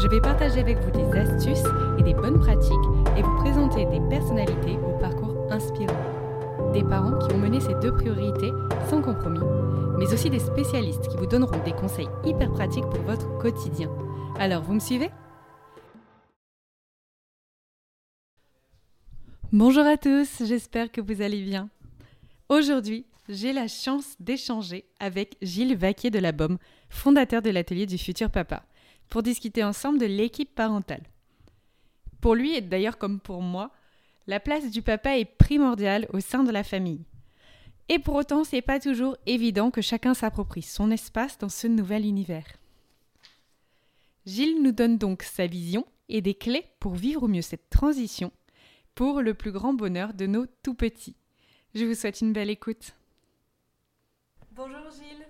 je vais partager avec vous des astuces et des bonnes pratiques et vous présenter des personnalités au parcours inspirant. Des parents qui ont mené ces deux priorités sans compromis, mais aussi des spécialistes qui vous donneront des conseils hyper pratiques pour votre quotidien. Alors, vous me suivez? Bonjour à tous, j'espère que vous allez bien. Aujourd'hui, j'ai la chance d'échanger avec Gilles Vaquier de la Baume, fondateur de l'atelier du futur papa pour discuter ensemble de l'équipe parentale. Pour lui, et d'ailleurs comme pour moi, la place du papa est primordiale au sein de la famille. Et pour autant, c'est pas toujours évident que chacun s'approprie son espace dans ce nouvel univers. Gilles nous donne donc sa vision et des clés pour vivre au mieux cette transition pour le plus grand bonheur de nos tout petits. Je vous souhaite une belle écoute. Bonjour Gilles.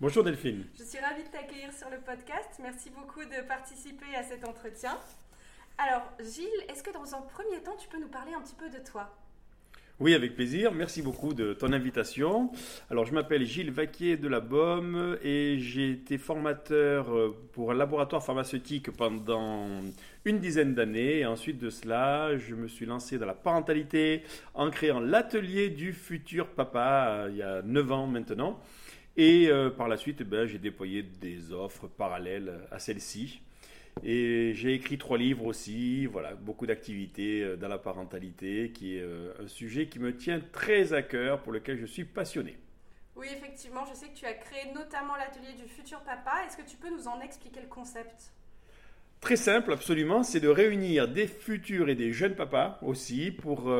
Bonjour Delphine. Je suis ravie de t'accueillir sur le podcast. Merci beaucoup de participer à cet entretien. Alors, Gilles, est-ce que dans un premier temps, tu peux nous parler un petit peu de toi? Oui, avec plaisir. Merci beaucoup de ton invitation. Alors, je m'appelle Gilles Vaquier de la BOM et j'ai été formateur euh, pour un laboratoire pharmaceutique pendant une dizaine d'années. Et ensuite de cela, je me suis lancé dans la parentalité en créant l'atelier du futur papa euh, il y a 9 ans maintenant. Et euh, par la suite, eh ben, j'ai déployé des offres parallèles à celle-ci. Et j'ai écrit trois livres aussi, voilà, beaucoup d'activités euh, dans la parentalité, qui est euh, un sujet qui me tient très à cœur, pour lequel je suis passionné. Oui, effectivement, je sais que tu as créé notamment l'atelier du futur papa. Est-ce que tu peux nous en expliquer le concept? Très simple, absolument, c'est de réunir des futurs et des jeunes papas aussi pour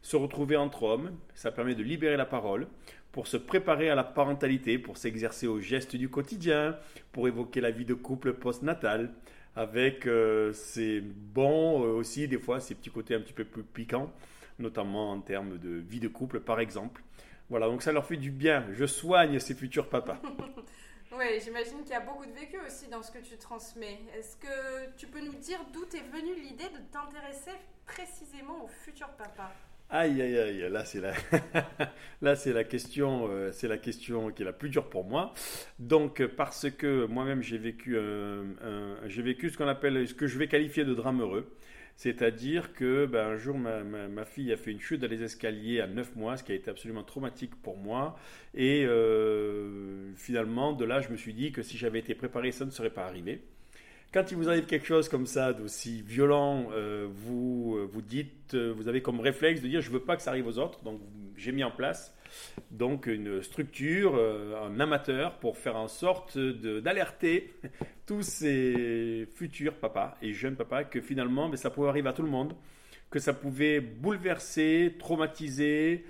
se retrouver entre hommes. Ça permet de libérer la parole, pour se préparer à la parentalité, pour s'exercer aux gestes du quotidien, pour évoquer la vie de couple post-natal, avec euh, ces bons euh, aussi, des fois, ces petits côtés un petit peu plus piquants, notamment en termes de vie de couple, par exemple. Voilà, donc ça leur fait du bien. Je soigne ces futurs papas. oui, j'imagine qu'il y a beaucoup de vécu aussi dans ce que tu transmets. Est-ce que tu peux nous dire d'où est venue l'idée de t'intéresser précisément aux futurs papas? Aïe, aïe, aïe, là c'est la, là c'est la question, euh, c'est la question qui est la plus dure pour moi. Donc parce que moi-même j'ai vécu, j'ai vécu ce qu'on appelle, ce que je vais qualifier de drame heureux. C'est-à-dire que ben, un jour, ma, fille a fait une chute dans les escaliers à 9 mois, ce qui a été absolument traumatique pour moi. Et euh, finalement, de là, je me suis dit que si j'avais été préparé, ça ne serait pas arrivé. Quand il vous arrive quelque chose comme ça, d'aussi violent, euh, vous euh, vous dites, euh, vous avez comme réflexe de dire je veux pas que ça arrive aux autres. Donc j'ai mis en place donc une structure, un amateur pour faire en sorte d'alerter tous ces futurs papas et jeunes papas que finalement mais ben, ça pouvait arriver à tout le monde, que ça pouvait bouleverser, traumatiser,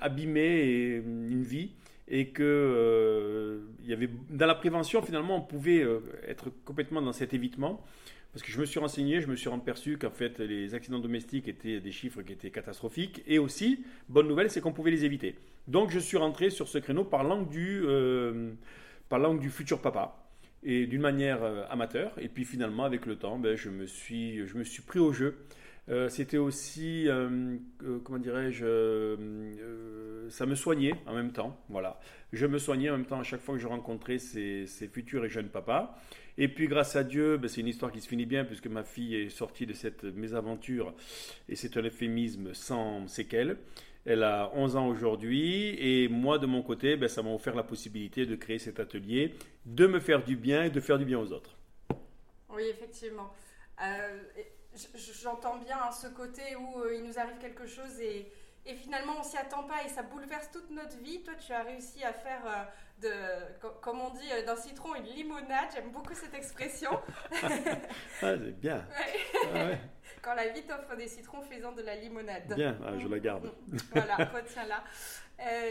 abîmer une vie et que euh, y avait dans la prévention finalement on pouvait euh, être complètement dans cet évitement. Parce que je me suis renseigné, je me suis aperçu qu'en fait les accidents domestiques étaient des chiffres qui étaient catastrophiques. Et aussi bonne nouvelle c'est qu'on pouvait les éviter. Donc je suis rentré sur ce créneau par langue du euh, par du futur papa. Et d'une manière amateur. Et puis finalement avec le temps ben, je me suis je me suis pris au jeu euh, c'était aussi, euh, euh, comment dirais-je, ça me soignait en même temps. Voilà, je me soignais en même temps à chaque fois que je rencontrais ces, futurs et jeunes papas. Et puis grâce à Dieu, ben, c'est une histoire qui se finit bien puisque ma fille est sortie de cette mésaventure et c'est un euphémisme sans séquelles. Elle a 11 ans aujourd'hui et moi de mon côté, ben, ça m'a offert la possibilité de créer cet atelier, de me faire du bien et de faire du bien aux autres. Oui, effectivement j'entends bien hein, ce côté où euh, il nous arrive quelque chose et, et finalement on s'y attend pas et ça bouleverse toute notre vie. Toi, tu as réussi à faire euh, de, comme on dit, euh, d'un citron une limonade. J'aime beaucoup cette expression. ah, c'est bien. Ah Quand la vie t'offre des citrons, faisant de la limonade. Bien, ah, je la garde. voilà, retiens-la.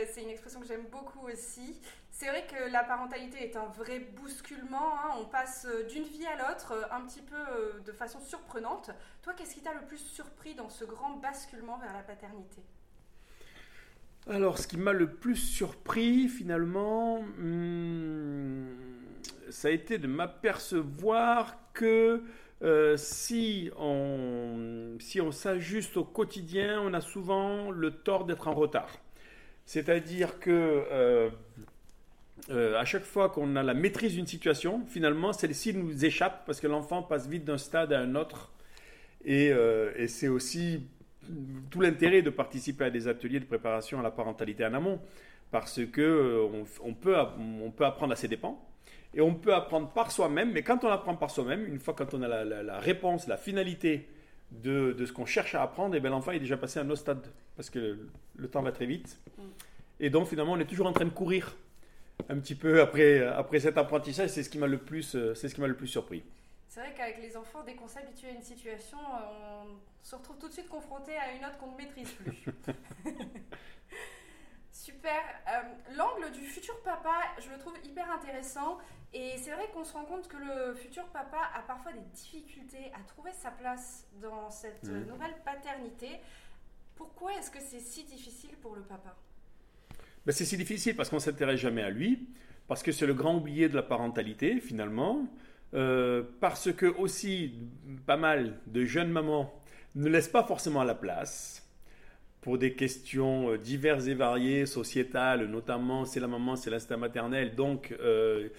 c'est une expression que j'aime beaucoup aussi. C'est vrai que la parentalité est un vrai bousculement. Hein. On passe euh, d'une vie à l'autre euh, un petit peu euh, de façon surprenante. Toi, qu'est-ce qui t'a le plus surpris dans ce grand basculement vers la paternité? Alors, ce qui m'a le plus surpris finalement, hmm, ça a été de m'apercevoir que si on, s'ajuste au quotidien, on a souvent le tort d'être en retard. C'est-à-dire que à chaque fois qu'on a la maîtrise d'une situation, finalement, celle-ci nous échappe parce que l'enfant passe vite d'un stade à un autre. Et, euh, c'est aussi tout l'intérêt de participer à des ateliers de préparation à la parentalité en amont, parce que euh, on, peut, on peut apprendre à ses dépens. Et on peut apprendre par soi-même, mais quand on apprend par soi-même, une fois quand on a la, réponse, la finalité de, de ce qu'on cherche à apprendre, et eh l'enfant est déjà passé à un autre stade, parce que le temps va très vite. Mm. Et donc finalement, on est toujours en train de courir un petit peu après, après cet apprentissage, c'est ce qui m'a le plus, euh, c'est ce qui m'a le plus surpris. C'est vrai qu'avec les enfants, dès qu'on s'habitue à une situation, on se retrouve tout de suite confronté à une autre qu'on ne maîtrise plus. Super. Euh, l'angle du futur papa, je le trouve hyper intéressant. Et c'est vrai qu'on se rend compte que le futur papa a parfois des difficultés à trouver sa place dans cette mmh. nouvelle paternité. Pourquoi est-ce que c'est si difficile pour le papa? Ben, c'est si difficile parce qu'on ne s'intéresse jamais à lui, parce que c'est le grand oublié de la parentalité finalement, euh, parce que aussi pas mal de jeunes mamans ne laissent pas forcément la place pour des questions euh, diverses et variées, sociétales, notamment c'est la maman, c'est l'instinct maternel. Donc euh,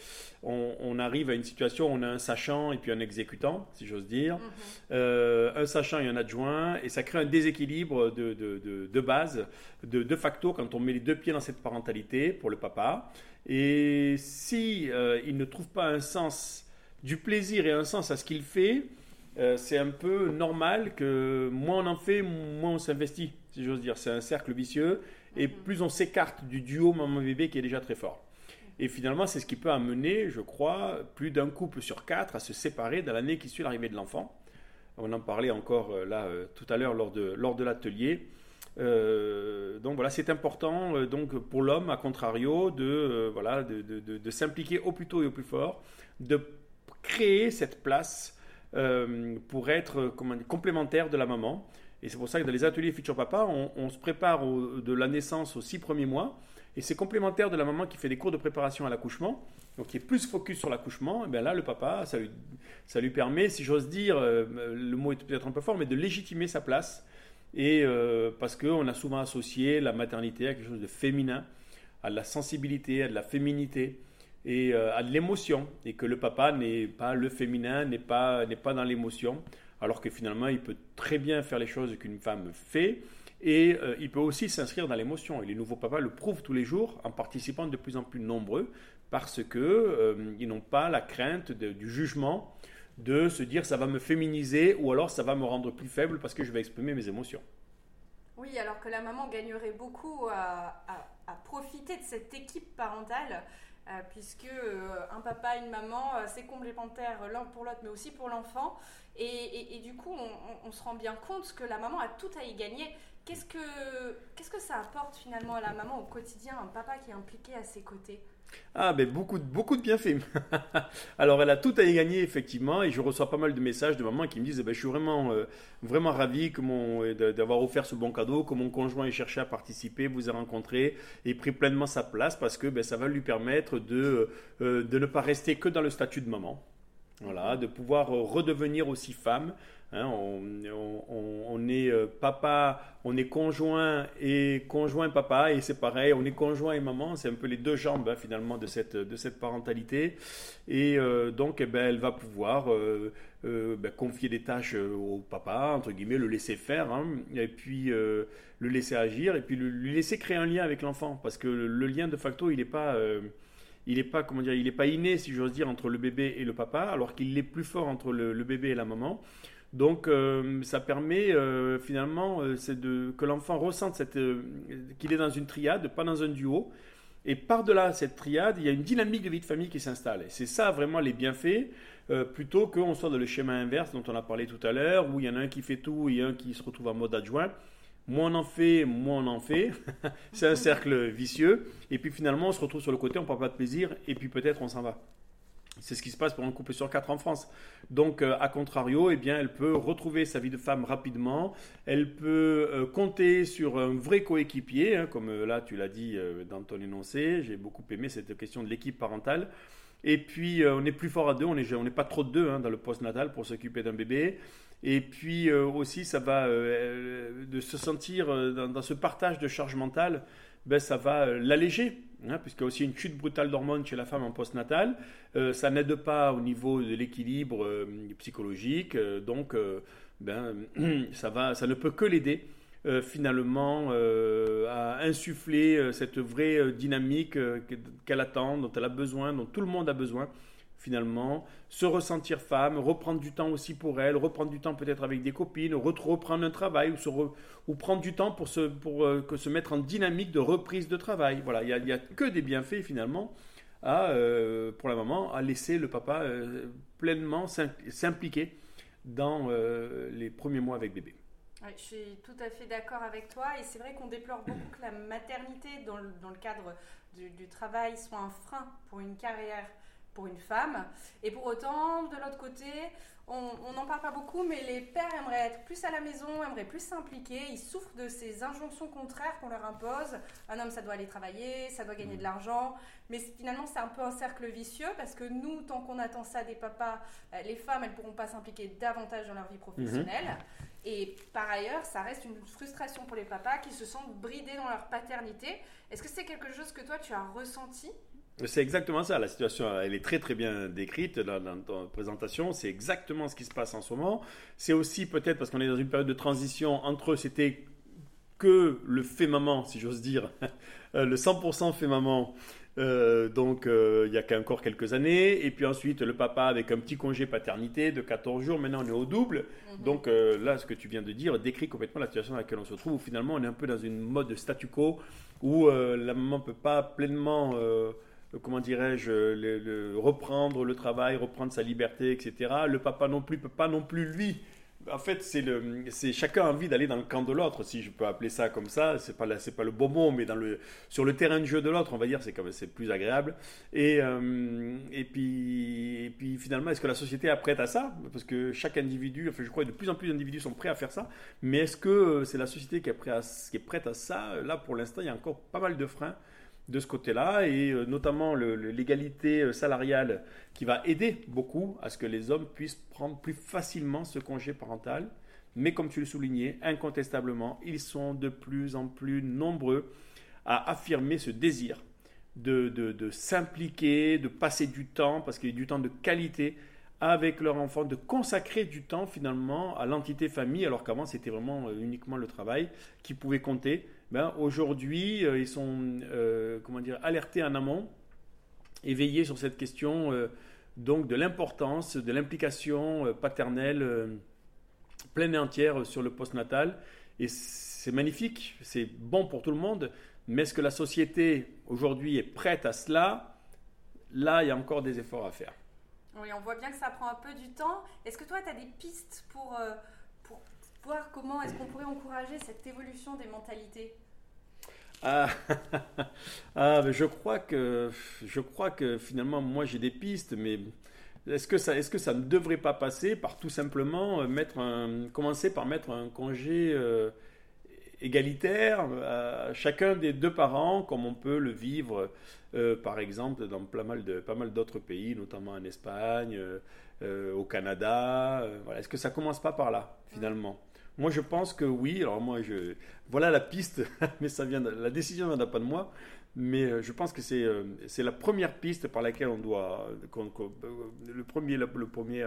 on, arrive à une situation où on a un sachant et puis un exécutant, si j'ose dire, mhm. euh, un sachant et un adjoint, et ça crée un déséquilibre de, de, de, base, de, de facto, quand on met les deux pieds dans cette parentalité pour le papa. Et si il ne trouve pas un sens du plaisir et un sens à ce qu'il fait, c'est un peu normal que moins on en fait, moins on s'investit si j'ose dire. C'est un cercle vicieux. Et mhm. plus on s'écarte du duo maman-bébé qui est déjà très fort. Et finalement, c'est ce qui peut amener, je crois, plus d'un couple sur quatre à se séparer dans l'année qui suit l'arrivée de l'enfant. On en parlait encore euh, là euh, tout à l'heure lors de, lors de l'atelier. Euh, donc voilà, c'est important donc pour l'homme, à contrario, de, voilà, de, de, de s'impliquer au plus tôt et au plus fort, de créer cette place pour être comment, complémentaire de la maman. Et c'est pour ça que dans les ateliers Futur Papa, on, se prépare de la naissance aux six premiers mois. Et c'est complémentaire de la maman qui fait des cours de préparation à l'accouchement, donc qui est plus focus sur l'accouchement. Et bien là, le papa, ça lui, ça lui permet, si j'ose dire, euh, le mot est peut-être un peu fort, mais de légitimer sa place. Et euh, parce qu'on a souvent associé la maternité à quelque chose de féminin, à de la sensibilité, à de la féminité et euh, à de l'émotion. Et que le papa n'est pas le féminin, n'est pas, n'est pas dans l'émotion alors que finalement, il peut très bien faire les choses qu'une femme fait. Et euh, il peut aussi s'inscrire dans l'émotion. Et les nouveaux papas le prouvent tous les jours en participant de plus en plus nombreux parce qu'ils euh, n'ont pas la crainte du jugement de se dire ça va me féminiser ou alors ça va me rendre plus faible parce que je vais exprimer mes émotions. Oui, alors que la maman gagnerait beaucoup à, à profiter de cette équipe parentale euh, puisque euh, un papa, une maman, euh, c'est complémentaire l'un pour l'autre, mais aussi pour l'enfant. Et, du coup, on, se rend bien compte que la maman a tout à y gagner. Qu'est-ce que, qu'est-ce que ça apporte finalement à la maman au quotidien, un papa qui est impliqué à ses côtés? Ah, ben beaucoup, beaucoup de bienfaits. Alors, elle a tout à y gagner, effectivement, et je reçois pas mal de messages de mamans qui me disent eh ben, Je suis vraiment, euh, vraiment ravi d'avoir offert ce bon cadeau, que mon conjoint ait cherché à participer, vous a rencontré et pris pleinement sa place parce que ben, ça va lui permettre de, euh, de ne pas rester que dans le statut de maman. Voilà, de pouvoir redevenir aussi femme, Hein, on, est euh, papa, on est conjoint et conjoint papa, et c'est pareil, on est conjoint et maman, c'est un peu les deux jambes hein, finalement de cette, de cette parentalité. Et euh, donc, eh ben, elle va pouvoir euh, ben, confier des tâches au papa, entre guillemets, le laisser faire, hein, et puis le laisser agir, et puis lui laisser créer un lien avec l'enfant, parce que le, lien de facto, il n'est pas il n'est pas comment dire, il est pas inné si j'ose dire entre le bébé et le papa, alors qu'il est plus fort entre le bébé et la maman. Donc euh, ça permet euh, finalement euh, que l'enfant ressente qu'il est dans une triade, pas dans un duo. Et par-delà cette triade, il y a une dynamique de vie de famille qui s'installe. Et c'est ça vraiment les bienfaits, plutôt qu'on soit dans le schéma inverse dont on a parlé tout à l'heure, où il y en a un qui fait tout et un qui se retrouve en mode adjoint. Moins on en fait, moins on en fait. c'est un cercle vicieux. Et puis finalement, on se retrouve sur le côté, on ne prend pas de plaisir, et puis peut-être on s'en va. C'est ce qui se passe pour un couple sur quatre en France. Donc, euh, à contrario, eh bien, elle peut retrouver sa vie de femme rapidement. Elle peut euh, compter sur un vrai coéquipier, hein, comme euh, là tu l'as dit dans ton énoncé. J'ai beaucoup aimé cette question de l'équipe parentale. Et puis, on est plus fort à deux. On n'est on pas trop de deux hein, dans le post-natal pour s'occuper d'un bébé. Et puis aussi, ça va de se sentir dans, dans, ce partage de charge mentale, ben, ça va l'alléger Hein, puisqu'il y a aussi une chute brutale d'hormones chez la femme en postnatal. Euh, ça n'aide pas au niveau de l'équilibre euh, psychologique, euh, donc ben, ça, va, ça ne peut que l'aider finalement à insuffler cette vraie dynamique qu'elle attend, dont elle a besoin, dont tout le monde a besoin finalement, se ressentir femme, reprendre du temps aussi pour elle, reprendre du temps peut-être avec des copines, reprendre un travail ou, prendre du temps pour, se, euh, que se mettre en dynamique de reprise de travail. Voilà, il n'y a, que des bienfaits finalement euh, pour la maman à laisser le papa euh, pleinement s'impliquer dans les premiers mois avec bébé. je suis tout à fait d'accord avec toi et c'est vrai qu'on déplore beaucoup que la maternité dans le, cadre du, travail soit un frein pour une carrière pour une femme. Et pour autant, de l'autre côté, on n'en parle pas beaucoup, mais les pères aimeraient être plus à la maison, aimeraient plus s'impliquer. Ils souffrent de ces injonctions contraires qu'on leur impose. Un homme, ça doit aller travailler, ça doit gagner de l'argent. Mais finalement, c'est un peu un cercle vicieux parce que nous, tant qu'on attend ça des papas, euh, les femmes, elles ne pourront pas s'impliquer davantage dans leur vie professionnelle. Mhm. Et par ailleurs, ça reste une frustration pour les papas qui se sentent bridés dans leur paternité. Est-ce que c'est quelque chose que toi, tu as ressenti? C'est exactement ça. La situation, elle est très très bien décrite dans, dans ta présentation. C'est exactement ce qui se passe en ce moment. C'est aussi peut-être parce qu'on est dans une période de transition entre c'était que le fait maman, si j'ose dire, le 100% fait maman. Euh, donc euh, il y a encore quelques années, et puis ensuite le papa avec un petit congé paternité de 14 jours, maintenant on est au double. Mhm. Donc euh, là, ce que tu viens de dire décrit complètement la situation dans laquelle on se trouve, où finalement on est un peu dans une mode de statu quo, où la maman ne peut pas pleinement euh, comment dirais-je, reprendre le travail, reprendre sa liberté, etc. Le papa non plus peut pas non plus lui. En fait, c'est le, c'est chacun a envie d'aller dans le camp de l'autre, si je peux appeler ça comme ça. C'est pas c'est pas le beau mot, mais dans le, sur le terrain de jeu de l'autre, on va dire, c'est comme, c'est plus agréable. Et, euh, et puis, puis finalement, est-ce que la société est prête à ça? Parce que chaque individu, enfin, je crois que de plus en plus d'individus sont prêts à faire ça. Mais est-ce que c'est la société qui est, prête à, qui est prête à ça? Là, pour l'instant, il y a encore pas mal de freins de ce côté-là, et euh, notamment l'égalité euh, salariale qui va aider beaucoup à ce que les hommes puissent prendre plus facilement ce congé parental. Mais comme tu le soulignais, incontestablement, ils sont de plus en plus nombreux à affirmer ce désir de, de, s'impliquer, de passer du temps, parce qu'il y a du temps de qualité avec leur enfant, de consacrer du temps finalement à l'entité famille, alors qu'avant c'était vraiment euh, uniquement le travail qui pouvait compter. Ben, aujourd'hui, euh, ils sont euh, comment dire, alertés en amont, éveillés sur cette question euh, donc de l'importance de l'implication paternelle pleine et entière sur le postnatal. Et c'est magnifique, c'est bon pour tout le monde, mais est-ce que la société aujourd'hui est prête à cela? Là, il y a encore des efforts à faire. Oui, on voit bien que ça prend un peu du temps. Est-ce que toi, tu as des pistes pour comment est-ce qu'on pourrait encourager cette évolution des mentalités ah, ah mais je crois que je crois que finalement moi j'ai des pistes, mais est-ce que ça est-ce que ça ne devrait pas passer par tout simplement euh, mettre un commencer par mettre un congé euh, égalitaire à chacun des deux parents, comme on peut le vivre euh, par exemple dans pas mal de pas mal d'autres pays, notamment en Espagne, au Canada. voilà. Est-ce que ça commence pas par là finalement? Moi, je pense que oui. Alors moi, voilà la piste, mais ça vient la décision ne vient pas de moi. Mais euh, je pense que c'est euh, c'est la première piste par laquelle on doit euh, le premier premier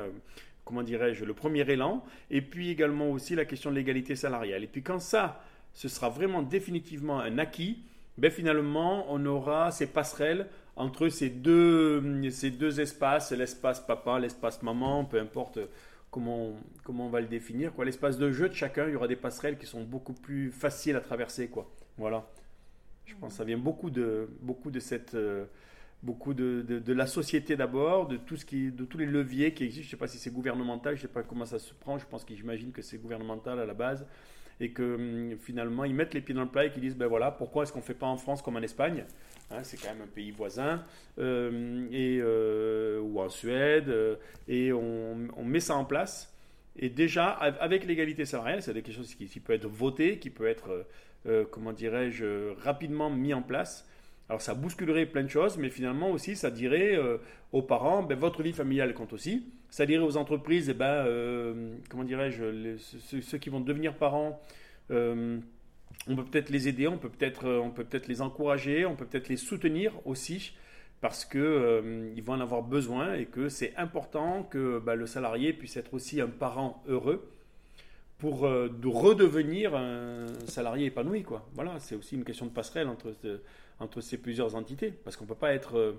comment dirais-je le premier élan. Et puis également aussi la question de l'égalité salariale. Et puis quand ça, ce sera vraiment définitivement un acquis. Ben finalement, on aura ces passerelles entre ces deux, ces deux espaces, l'espace papa, l'espace maman, peu importe comment, comment on va le définir. Quoi. L'espace de jeu de chacun, il y aura des passerelles qui sont beaucoup plus faciles à traverser. Quoi. Voilà. Je pense que ça vient beaucoup de, beaucoup de cette, euh, beaucoup de, de, la société d'abord, de tout ce qui, de tous les leviers qui existent. Je ne sais pas si c'est gouvernemental, je ne sais pas comment ça se prend. Je pense que j'imagine que c'est gouvernemental à la base et que hum, finalement ils mettent les pieds dans le plat et qu'ils disent ben voilà pourquoi est-ce qu'on ne fait pas en France comme en Espagne hein, c'est quand même un pays voisin euh, et euh, ou en Suède euh, et on, met ça en place. Et déjà avec l'égalité salariale c'est quelque chose qui, qui, peut être voté qui peut être comment dirais-je rapidement mis en place alors ça bousculerait plein de choses, mais finalement aussi ça dirait euh, aux parents, ben, votre vie familiale compte aussi. Ça dirait aux entreprises, eh ben, euh, comment dirais-je, ceux, qui vont devenir parents, euh, on peut peut-être les aider, on peut peut-être on peut les encourager, on peut peut-être les soutenir aussi, parce que ils vont en avoir besoin et que c'est important que ben, le salarié puisse être aussi un parent heureux pour redevenir un salarié épanoui. Quoi. Voilà, c'est aussi une question de passerelle entre entre ces plusieurs entités. Parce qu'on ne peut pas être euh,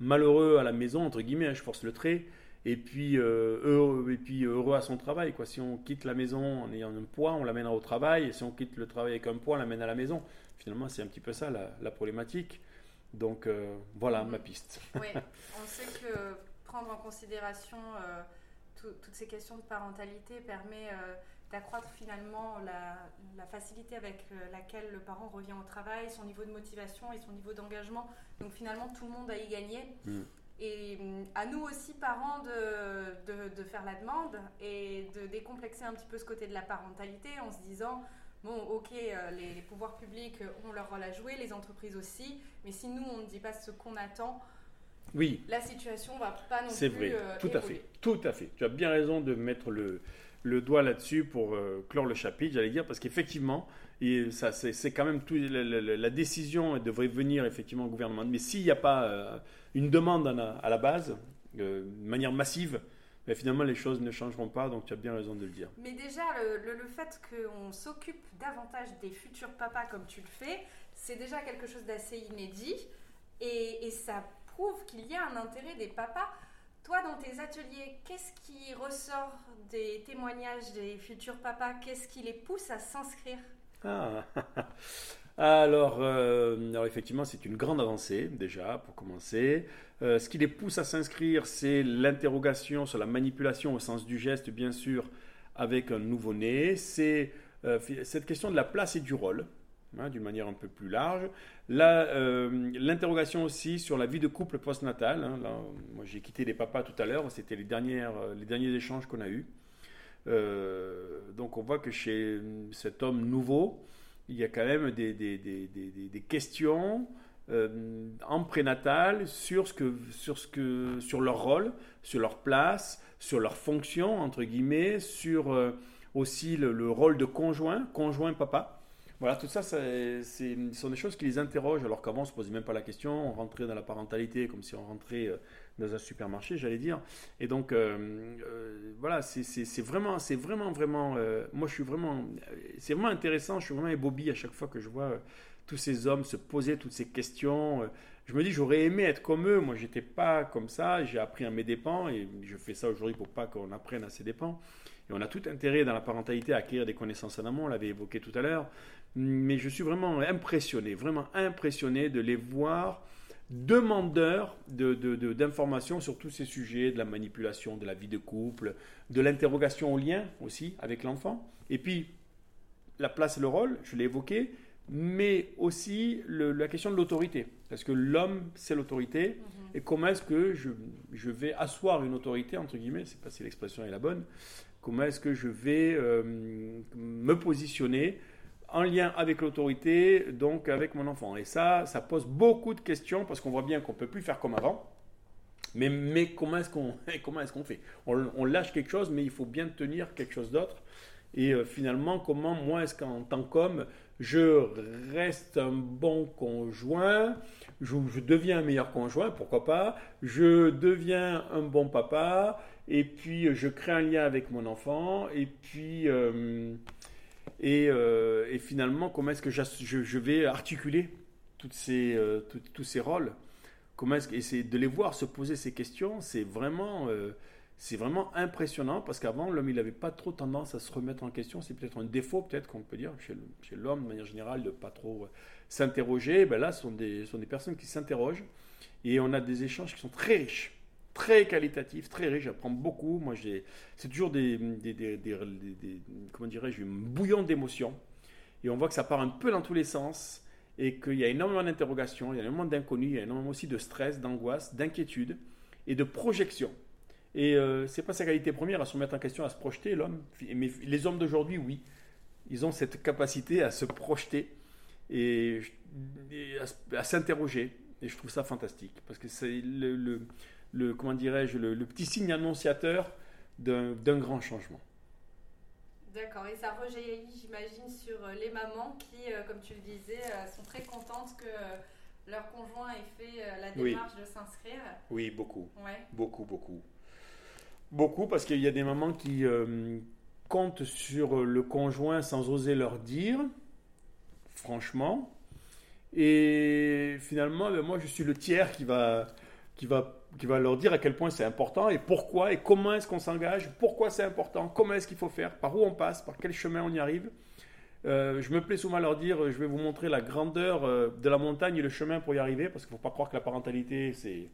malheureux à la maison, entre guillemets, hein, je force le trait, et puis, euh, heureux, et puis heureux à son travail. Quoi. Si on quitte la maison en ayant un poids, on l'amènera au travail, et si on quitte le travail avec un poids, on l'amène à la maison. Finalement, c'est un petit peu ça la, problématique. Donc euh, voilà ma piste. Oui, on sait que prendre en considération toutes ces questions de parentalité permet d'accroître finalement la, facilité avec euh, laquelle le parent revient au travail, son niveau de motivation et son niveau d'engagement. Donc finalement, tout le monde a y gagné. Mm. Et mm, à nous aussi, parents, de, de, faire la demande et de décomplexer un petit peu ce côté de la parentalité en se disant, bon, ok, euh, les, pouvoirs publics ont leur rôle à jouer, les entreprises aussi, mais si nous, on ne dit pas ce qu'on attend, oui. la situation va pas non plus. C'est vrai, euh, tout à fait, tout à fait. Tu as bien raison de mettre le, le doigt là-dessus pour euh, clore le chapitre, j'allais dire, parce qu'effectivement, c'est, quand même la, décision devrait venir effectivement au gouvernement. Mais s'il n'y a pas euh, une demande à la, base, euh, de manière massive, ben, finalement les choses ne changeront pas, donc tu as bien raison de le dire. Mais déjà, le, fait qu'on s'occupe davantage des futurs papas comme tu le fais, c'est déjà quelque chose d'assez inédit. Et ça prouve qu'il y a un intérêt des papas toi, dans tes ateliers, qu'est-ce qui ressort des témoignages des futurs papas? Qu'est-ce qui les pousse à s'inscrire? Ah. alors, euh, alors, effectivement, c'est une grande avancée déjà pour commencer. Euh, ce qui les pousse à s'inscrire, c'est l'interrogation sur la manipulation au sens du geste, bien sûr, avec un nouveau-né. C'est euh, cette question de la place et du rôle. Hein, d'une manière un peu plus large. Euh, l'interrogation aussi sur la vie de couple postnatal. Hein, moi, j'ai quitté les papas tout à l'heure, c'était les, euh, les derniers échanges qu'on a eus. Euh, donc, on voit que chez cet homme nouveau, il y a quand même des, des, des, des questions en prénatal sur, ce que, sur, ce que, sur leur rôle, sur leur place, sur leur fonction, entre guillemets, sur aussi le, le, rôle de conjoint, conjoint papa. Voilà, tout ça, ce sont des choses qui les interrogent, alors qu'avant, on ne se posait même pas la question, on rentrait dans la parentalité comme si on rentrait euh, dans un supermarché, j'allais dire. Et donc, euh, euh, voilà, c'est vraiment, c'est vraiment, vraiment, moi, je suis vraiment, c'est vraiment intéressant, je suis vraiment ébobie à chaque fois que je vois tous ces hommes se poser toutes ces questions. Je me dis, j'aurais aimé être comme eux, moi, j'étais pas comme ça, j'ai appris à mes dépens, et je fais ça aujourd'hui pour pas qu'on apprenne à ses dépens. Et on a tout intérêt dans la parentalité à acquérir des connaissances en amont, on l'avait évoqué tout à l'heure mais je suis vraiment impressionné, vraiment impressionné de les voir demandeurs d'informations de, sur tous ces sujets, de la manipulation, de la vie de couple, de l'interrogation au lien aussi avec l'enfant. Et puis, la place et le rôle, je l'ai évoqué, mais aussi la question de l'autorité. Parce que l'homme, c'est l'autorité. Mhm. Et comment est-ce que je, je, vais asseoir une autorité, entre guillemets, je ne sais pas si l'expression est la bonne, comment est-ce que je vais euh, me positionner en lien avec l'autorité, donc avec mon enfant. Et ça, ça pose beaucoup de questions parce qu'on voit bien qu'on ne peut plus faire comme avant. Mais, mais comment est-ce qu'on comment est qu'on fait? On, lâche quelque chose, mais il faut bien tenir quelque chose d'autre. Et euh, finalement, comment moi est-ce qu'en tant qu'homme, je reste un bon conjoint, je, deviens un meilleur conjoint, pourquoi pas, je deviens un bon papa, et puis je crée un lien avec mon enfant, et puis... Euh, euh, et, finalement, comment est-ce que je, vais articuler toutes ces, euh, tous ces rôles? Comment est-ce de les voir se poser ces questions, c'est vraiment, euh, c'est vraiment impressionnant parce qu'avant, l'homme, il n'avait pas trop tendance à se remettre en question. C'est peut-être un défaut, peut-être qu'on peut dire, chez l'homme, de manière générale, de pas trop s'interroger. Ben là, ce sont des, sont des personnes qui s'interrogent et on a des échanges qui sont très riches, très qualitatifs, très riches. J'apprends beaucoup. Moi, c'est toujours des, des, comment dirais-je, un bouillon d'émotions. Et on voit que ça part un peu dans tous les sens et qu'il y a énormément d'interrogations, il y a énormément d'inconnus, il y a énormément aussi de stress, d'angoisse, d'inquiétude et de projection. Et euh, c'est pas sa qualité première à se remettre en question, à se projeter, l'homme. Mais les hommes d'aujourd'hui, oui. Ils ont cette capacité à se projeter et, à, s'interroger. Et je trouve ça fantastique. Parce que c'est le, comment dirais-je, le, petit signe annonciateur d'un grand changement. D'accord, et ça rejaillit, j'imagine, sur euh, les mamans qui, euh, comme tu le disais, euh, sont très contentes que leur conjoint ait fait la démarche de s'inscrire. Oui, beaucoup. Beaucoup, beaucoup. Beaucoup, parce qu'il y a des mamans qui comptent sur le conjoint sans oser leur dire, franchement. Et finalement, ben, moi, je suis le tiers qui va, qui va qui va leur dire à quel point c'est important et pourquoi et comment est-ce qu'on s'engage, pourquoi c'est important, comment est-ce qu'il faut faire, par où on passe, par quel chemin on y arrive. Euh, je me plais souvent à leur dire, je vais vous montrer la grandeur euh, de la montagne et le chemin pour y arriver, parce qu'il ne faut pas croire que la parentalité, c'est...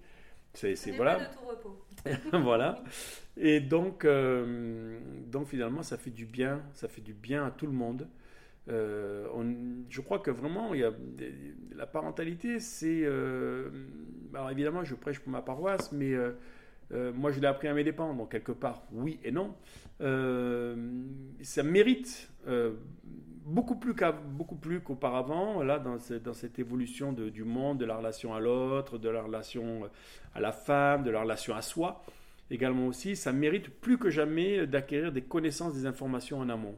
C'est, c'est voilà. Pas de tout repos. voilà. Et donc, euh, donc finalement, ça fait du bien, ça fait du bien à tout le monde. Euh, je crois que vraiment, la parentalité, c'est. Euh, alors évidemment, je prêche pour ma paroisse, mais euh, moi, je l'ai appris à mes dépens, donc quelque part, oui et non. ça mérite beaucoup plus, beaucoup plus qu'auparavant, là, dans, cette évolution du monde, de la relation à l'autre, de la relation à la femme, de la relation à soi. Également aussi, ça mérite plus que jamais d'acquérir des connaissances, des informations en amont.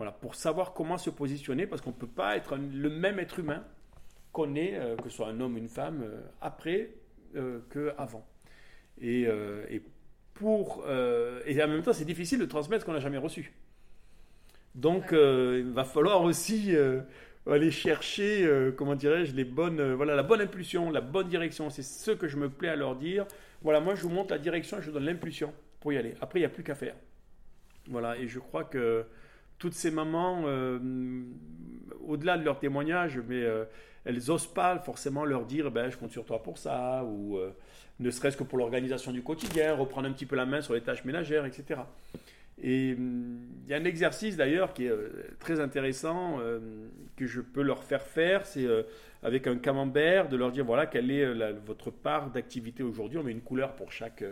Voilà, pour savoir comment se positionner, parce qu'on ne peut pas être le même être humain qu'on est, euh, que ce soit un homme ou une femme, euh, après euh, qu'avant. Et, et, pour, et en même temps, c'est difficile de transmettre ce qu'on n'a jamais reçu. Donc, il va falloir aussi aller chercher, comment dirais-je, les bonnes, voilà, la bonne impulsion, la bonne direction. C'est ce que je me plais à leur dire. Voilà, moi, je vous montre la direction je vous donne l'impulsion pour y aller. Après, il n'y a plus qu'à faire. Voilà, et je crois que toutes ces mamans, euh, au-delà de leur témoignage, mais euh, elles n'osent pas forcément leur dire ben, je compte sur toi pour ça, ou euh, ne serait-ce que pour l'organisation du quotidien, reprendre un petit peu la main sur les tâches ménagères, etc. Et hum, il y a un exercice d'ailleurs qui est très intéressant que je peux leur faire faire, c'est avec un camembert de leur dire voilà quelle est votre part d'activité aujourd'hui. On met une couleur pour chaque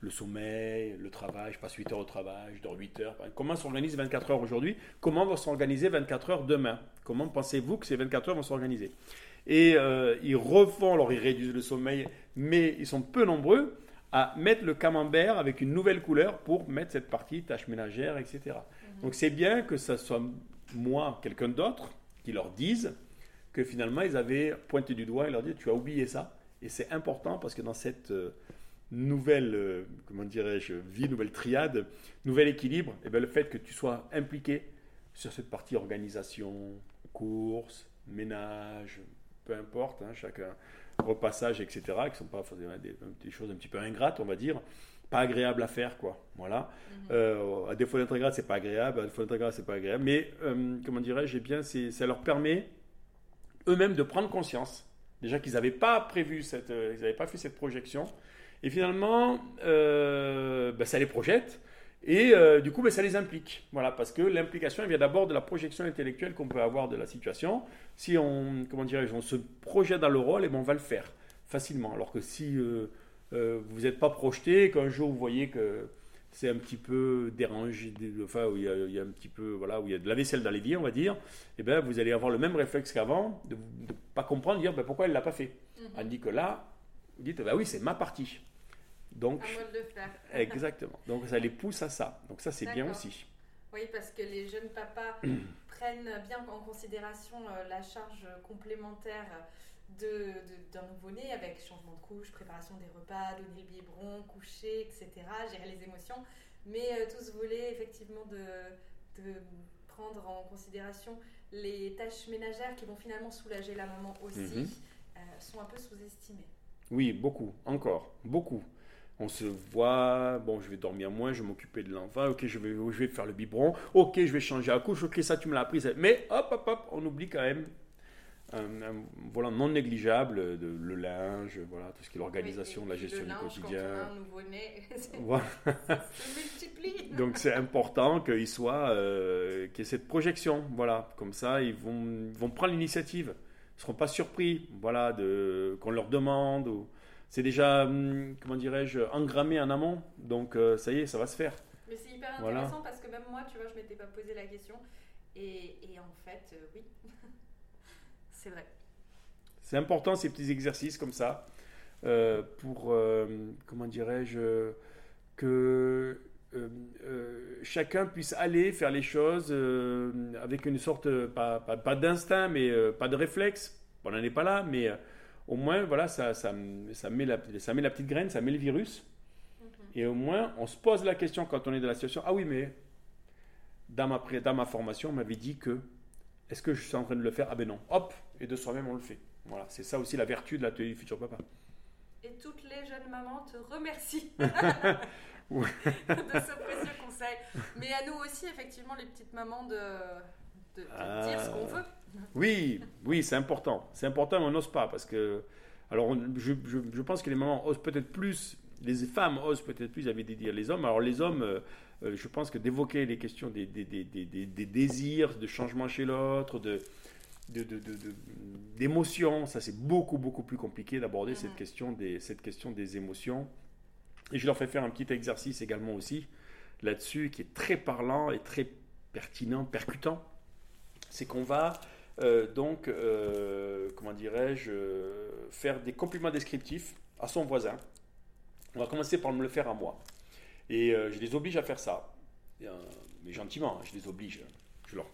le sommeil, le travail, je passe 8 heures au travail, je dors 8 heures. Comment s'organise 24 heures aujourd'hui? Comment va s'organiser 24 heures demain? Comment pensez-vous que ces 24 heures vont s'organiser? Et euh, ils refont, alors ils réduisent le sommeil, mais ils sont peu nombreux à mettre le camembert avec une nouvelle couleur pour mettre cette partie tâche ménagère, etc. Mhm. Donc c'est bien que ce soit moi, quelqu'un d'autre, qui leur dise que finalement ils avaient pointé du doigt et leur dit tu as oublié ça. Et c'est important parce que dans cette... Euh, nouvelle, euh, comment dirais-je, vie, nouvelle triade, nouvel équilibre, et eh bien le fait que tu sois impliqué sur cette partie organisation, course, ménage, peu importe, hein, chacun, repassage, etc., qui sont pas des, choses un petit peu ingrates, on va dire, pas agréables à faire, quoi. Voilà. Mhm. Euh, à défaut d'être agréable, c'est pas agréable, à défaut d'être agréable, c'est pas agréable, mais euh, comment dirais-je, eh bien, ça leur permet eux-mêmes de prendre conscience, déjà qu'ils n'avaient pas prévu cette, ils n'avaient pas fait cette projection, et finalement, euh, ben, ça les projette. Et euh, du coup, ben, ça les implique. Voilà, parce que l'implication vient d'abord de la projection intellectuelle qu'on peut avoir de la situation. Si on, comment dirais on se projette dans le rôle, et eh ben, on va le faire facilement. Alors que si euh, vous n'êtes pas projeté, qu'un jour vous voyez que c'est un petit peu dérangé, enfin, où il y, a, un petit peu, voilà, où il y a de la vaisselle dans l'évier, on va dire, et eh ben, vous allez avoir le même réflexe qu'avant, de ne pas comprendre, de dire ben, pourquoi elle ne l'a pas fait. On dit que là, vous dites, bah oui, c'est ma partie. Donc, de faire. exactement. Donc ça les pousse à ça. Donc ça c'est bien aussi. Oui, parce que les jeunes papas prennent bien en considération euh, la charge complémentaire d'un de, nouveau-né avec changement de couche, préparation des repas, donner le biberon, coucher, etc., gérer les émotions. Mais euh, tous voulaient effectivement de, de, prendre en considération les tâches ménagères qui vont finalement soulager la maman aussi, mhm. euh, sont un peu sous-estimées. Oui, beaucoup, encore, beaucoup. On se voit, bon, je vais dormir moins, je vais m'occuper de l'enfant, ok, je vais, je vais faire le biberon, ok, je vais changer la couche, ok, ça tu me l'as appris. Mais hop, hop, hop, on oublie quand même un, voilà, non négligeable, de, le linge, voilà, tout ce qui est l'organisation de la gestion du quotidien. voilà. multiplie. Donc c'est important qu'il soit, euh, qu'il y ait cette projection, voilà, comme ça ils vont, vont prendre l'initiative, ils ne seront pas surpris, voilà, de, qu'on leur demande. Ou, c'est déjà, hum, comment dirais-je, engrammé en amont, donc euh, ça y est, ça va se faire. Mais c'est hyper intéressant parce que même moi, tu vois, je m'étais pas posé la question. Et, et en fait, euh, oui, c'est vrai. C'est important ces petits exercices comme ça euh, pour, euh, comment dirais-je, que chacun puisse aller faire les choses avec une sorte, pas, pas, d'instinct, mais pas de réflexe. On n'en est pas là, mais au moins, voilà, ça, ça, ça, met la, ça met la petite graine, ça met le virus. Mhm. Et au moins, on se pose la question quand on est dans la situation, ah oui, mais dans ma, dans ma formation, on m'avait dit que est-ce que je suis en train de le faire? Ah ben non. Hop, et de soi-même on le fait. Voilà, c'est ça aussi la vertu de l'atelier futur papa. Et toutes les jeunes mamans te remercient de ce précieux conseil. Mais à nous aussi, effectivement, les petites mamans, de, de, dire ce qu'on veut. Oui, oui, c'est important. C'est important, mais on n'ose pas parce que. Alors, je, je, je pense que les mamans osent peut-être plus, les femmes osent peut-être plus, avait dire les hommes. Alors, les hommes. Euh, euh, je pense que d'évoquer les questions des, des, des, des, désirs, de changement chez l'autre, de, d'émotions, ça c'est beaucoup beaucoup plus compliqué d'aborder cette, question des, cette question des émotions. Et je leur fais faire un petit exercice également aussi là-dessus qui est très parlant et très pertinent, percutant. C'est qu'on va euh, donc, euh, comment dirais-je, faire des compliments descriptifs à son voisin. On va commencer par me le faire à moi. Et euh, je les oblige à faire ça. Euh, mais gentiment, hein, je les oblige. Je leur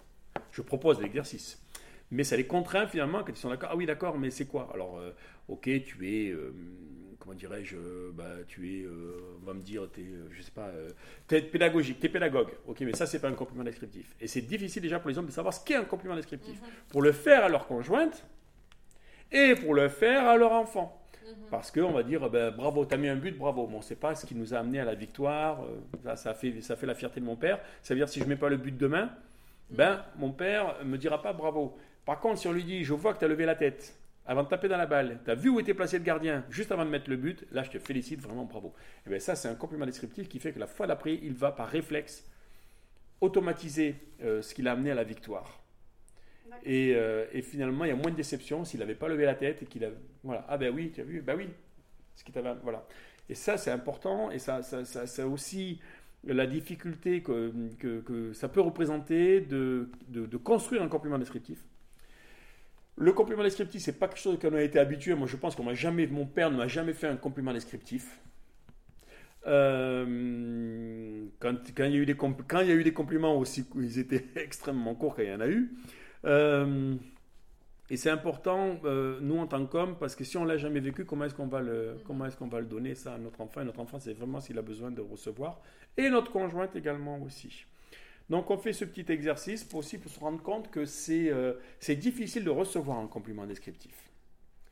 je propose l'exercice. Mais ça les contraint finalement quand ils sont d'accord. Ah oui, d'accord, mais c'est quoi? Alors, euh, ok, tu es, comment dirais-je, bah, tu es, on va me dire, es, je sais pas, tu es pédagogique, tu es pédagogue. Ok, mais ça, c'est pas un compliment descriptif. Et c'est difficile déjà pour les hommes de savoir ce qu'est un compliment descriptif. Mhm. Pour le faire à leur conjointe et pour le faire à leur enfant. Mhm. Parce qu'on va dire, ben, bravo, tu as mis un but, bravo. Bon, c'est pas ce qui nous a amené à la victoire. Euh, ça, fait, ça fait la fierté de mon père. Ça veut dire, si je mets pas le but demain, mhm. ben, mon père me dira pas bravo. Par contre, si on lui dit, je vois que tu as levé la tête avant de taper dans la balle, tu as vu où était placé le gardien juste avant de mettre le but, là, je te félicite vraiment, bravo. Et eh bien, ça, c'est un compliment descriptif qui fait que la fois d'après, il va par réflexe automatiser euh, ce qui l'a amené à la victoire. Euh, et, finalement, il y a moins de déception s'il n'avait pas levé la tête et qu'il a. Voilà. Ah ben oui, tu as vu Ben oui. Ce qui voilà. Et ça, c'est important. Et ça, ça, ça, aussi la difficulté que, que, ça peut représenter de, de, construire un compliment descriptif. Le compliment descriptif, c'est pas quelque chose qu'on a été habitué. Moi, je pense qu'on m'a jamais, mon père ne m'a jamais fait un compliment descriptif. Euh, quand, quand, il y a eu des quand il y a eu des compliments aussi, ils étaient extrêmement courts quand il y en a eu. Euh, et c'est important, euh, nous en tant qu'hommes, parce que si on l'a jamais vécu, comment est-ce qu'on va le, mhm. comment est-ce qu'on va le donner ça à notre enfant? Et notre enfant, c'est vraiment s'il a besoin de recevoir, et notre conjointe également aussi. Donc on fait ce petit exercice pour aussi pour se rendre compte que c'est euh, c'est difficile de recevoir un compliment descriptif.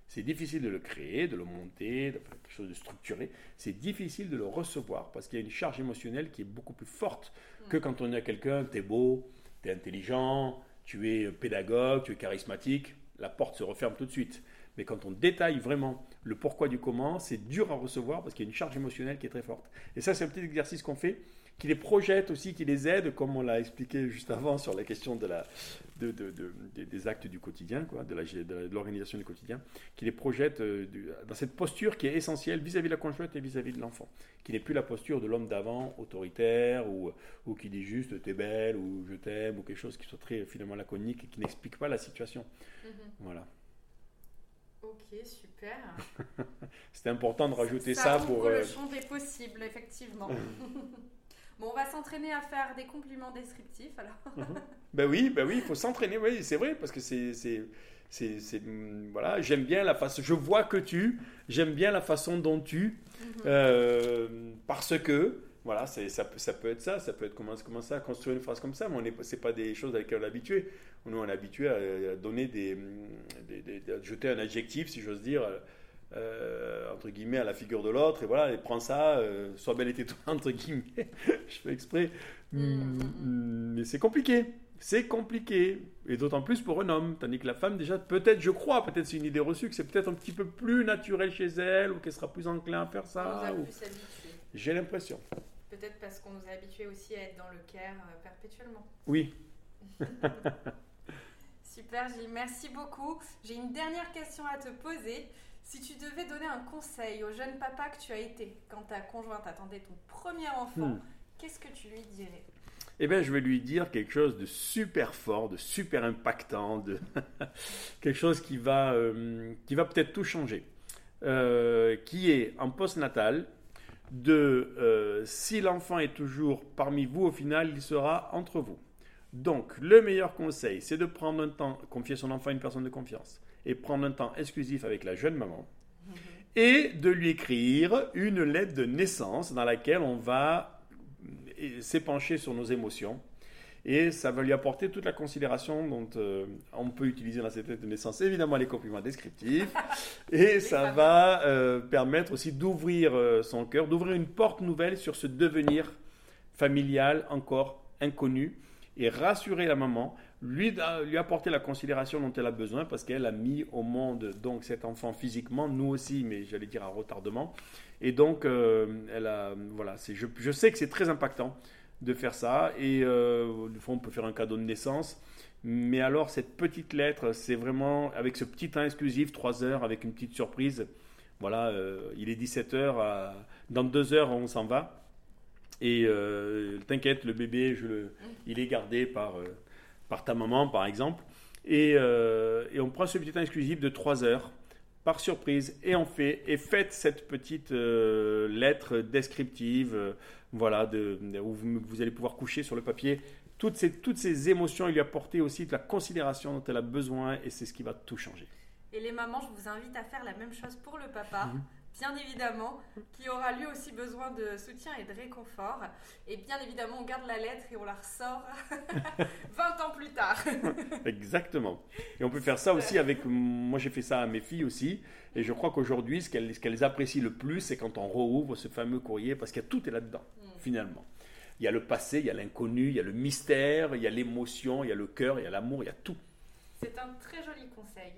C'est difficile de le créer, de le monter, de faire quelque chose de structuré. C'est difficile de le recevoir parce qu'il y a une charge émotionnelle qui est beaucoup plus forte que quand on est quelqu'un, t'es beau, t'es intelligent, tu es pédagogue, tu es charismatique, la porte se referme tout de suite. Mais quand on détaille vraiment le pourquoi du comment, c'est dur à recevoir parce qu'il y a une charge émotionnelle qui est très forte. Et ça, c'est un petit exercice qu'on fait qui les projette aussi, qui les aide, comme on l'a expliqué juste avant sur la question de la, de, des actes du quotidien, quoi, de l'organisation du quotidien, qui les projette euh, dans cette posture qui est essentielle vis-à-vis de la conjointe et vis-à-vis de l'enfant, qui n'est plus la posture de l'homme d'avant, autoritaire, ou, ou qui dit juste t'es belle, ou je t'aime, ou quelque chose qui soit très finalement laconique et qui n'explique pas la situation. Mm-hmm. Voilà. Ok, super. C'était important de rajouter ça, ça pour. le euh, champ des possibles, effectivement. Bon, on va s'entraîner à faire des compliments descriptifs alors. Ben oui, ben oui, il faut s'entraîner, oui, c'est vrai, parce que c'est, c'est, c'est, mm, voilà, j'aime bien la façon, je vois que tu, j'aime bien la façon dont tu, mhm. euh, parce que, voilà, c'est, ça, ça, peut être ça, ça peut être comment, comment ça, construire une phrase comme ça, mais on c'est pas des choses avec lesquelles on est habitué. Nous, on est habitué à, donner des, des, des, jeter un adjectif, si j'ose dire entre guillemets, à la figure de l'autre, et voilà, et prends ça, sois belle et tais-toi, entre guillemets, je fais exprès. Mm, mais c'est compliqué, c'est compliqué, et d'autant plus pour un homme, tandis que la femme, déjà, peut-être, je crois, peut-être c'est une idée reçue, que c'est peut-être un petit peu plus naturel chez elle, ou qu'elle sera plus enclin à faire ça. Ou... J'ai l'impression. Peut-être parce qu'on nous a habitués aussi à être dans le care perpétuellement. Oui. Super Gilles, merci beaucoup. J'ai une dernière question à te poser. Si tu devais donner un conseil au jeune papa que tu as été quand ta conjointe attendait ton premier enfant, hmm. qu'est-ce que tu lui dirais? Eh bien, je vais lui dire quelque chose de super fort, de super impactant, de quelque chose qui va, euh, qui va peut-être tout changer. Euh, qui est en post-natal, de euh, si l'enfant est toujours parmi vous, au final, il sera entre vous. Donc, le meilleur conseil, c'est de prendre un temps, confier son enfant à une personne de confiance, et prendre un temps exclusif avec la jeune maman, mhm. et de lui écrire une lettre de naissance dans laquelle on va euh, s'épancher sur nos émotions. Et ça va lui apporter toute la considération dont euh, on peut utiliser dans cette lettre de naissance, évidemment les compliments descriptifs. et ça va euh, permettre aussi d'ouvrir son cœur, d'ouvrir une porte nouvelle sur ce devenir familial encore inconnu et rassurer la maman, lui, lui apporter la considération dont elle a besoin parce qu'elle a mis au monde donc cet enfant physiquement, nous aussi, mais j'allais dire à retardement. Et donc, euh, elle a, voilà, je, je, sais que c'est très impactant de faire ça. Et euh, du on peut faire un cadeau de naissance. Mais alors, cette petite lettre, c'est vraiment avec ce petit temps exclusif, 3 heures, avec une petite surprise. Voilà, euh, il est 17 heures. dans 2 heures, on s'en va. Et euh, t'inquiète, le bébé, je le, il est gardé par, par ta maman, par exemple. Et, euh, et, on prend ce petit temps exclusif de 3 heures par surprise et on fait et faites cette petite lettre descriptive, voilà, de, où vous, allez pouvoir coucher sur le papier toutes ces, toutes ces émotions et lui apporter aussi de la considération dont elle a besoin et c'est ce qui va tout changer. Et les mamans, je vous invite à faire la même chose pour le papa. Mhm bien évidemment, qui aura lui aussi besoin de soutien et de réconfort. Et bien évidemment, on garde la lettre et on la ressort 20 ans plus tard. Exactement. Et on peut faire ça aussi avec, moi j'ai fait ça à mes filles aussi, et je crois qu'aujourd'hui, ce qu'elles apprécient le plus, c'est quand on rouvre ce fameux courrier, parce qu'il y a tout est là-dedans, mm. finalement. Il y a le passé, il y a l'inconnu, il y a le mystère, il y a l'émotion, il y a le cœur, il y a l'amour, il y a tout. C'est un très joli conseil.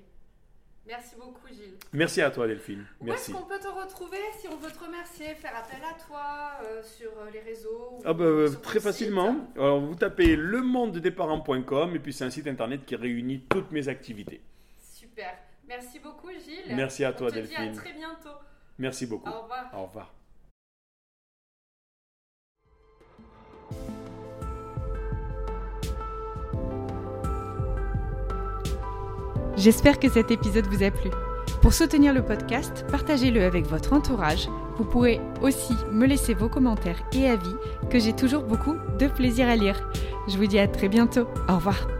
Merci beaucoup, Gilles. Merci à toi, Delphine. Où est-ce qu'on peut te retrouver si on veut te remercier, faire appel à toi euh, sur euh, les réseaux ah bah, euh, Très facilement. Alors, vous tapez le monde des parents.com et puis c'est un site internet qui réunit toutes mes activités. Super. Merci beaucoup, Gilles. Merci à toi, Delphine. Dis à très bientôt. Merci beaucoup. Au revoir. Au revoir. J'espère que cet épisode vous a plu. Pour soutenir le podcast, partagez-le avec votre entourage. Vous pourrez aussi me laisser vos commentaires et avis que j'ai toujours beaucoup de plaisir à lire. Je vous dis à très bientôt. Au revoir.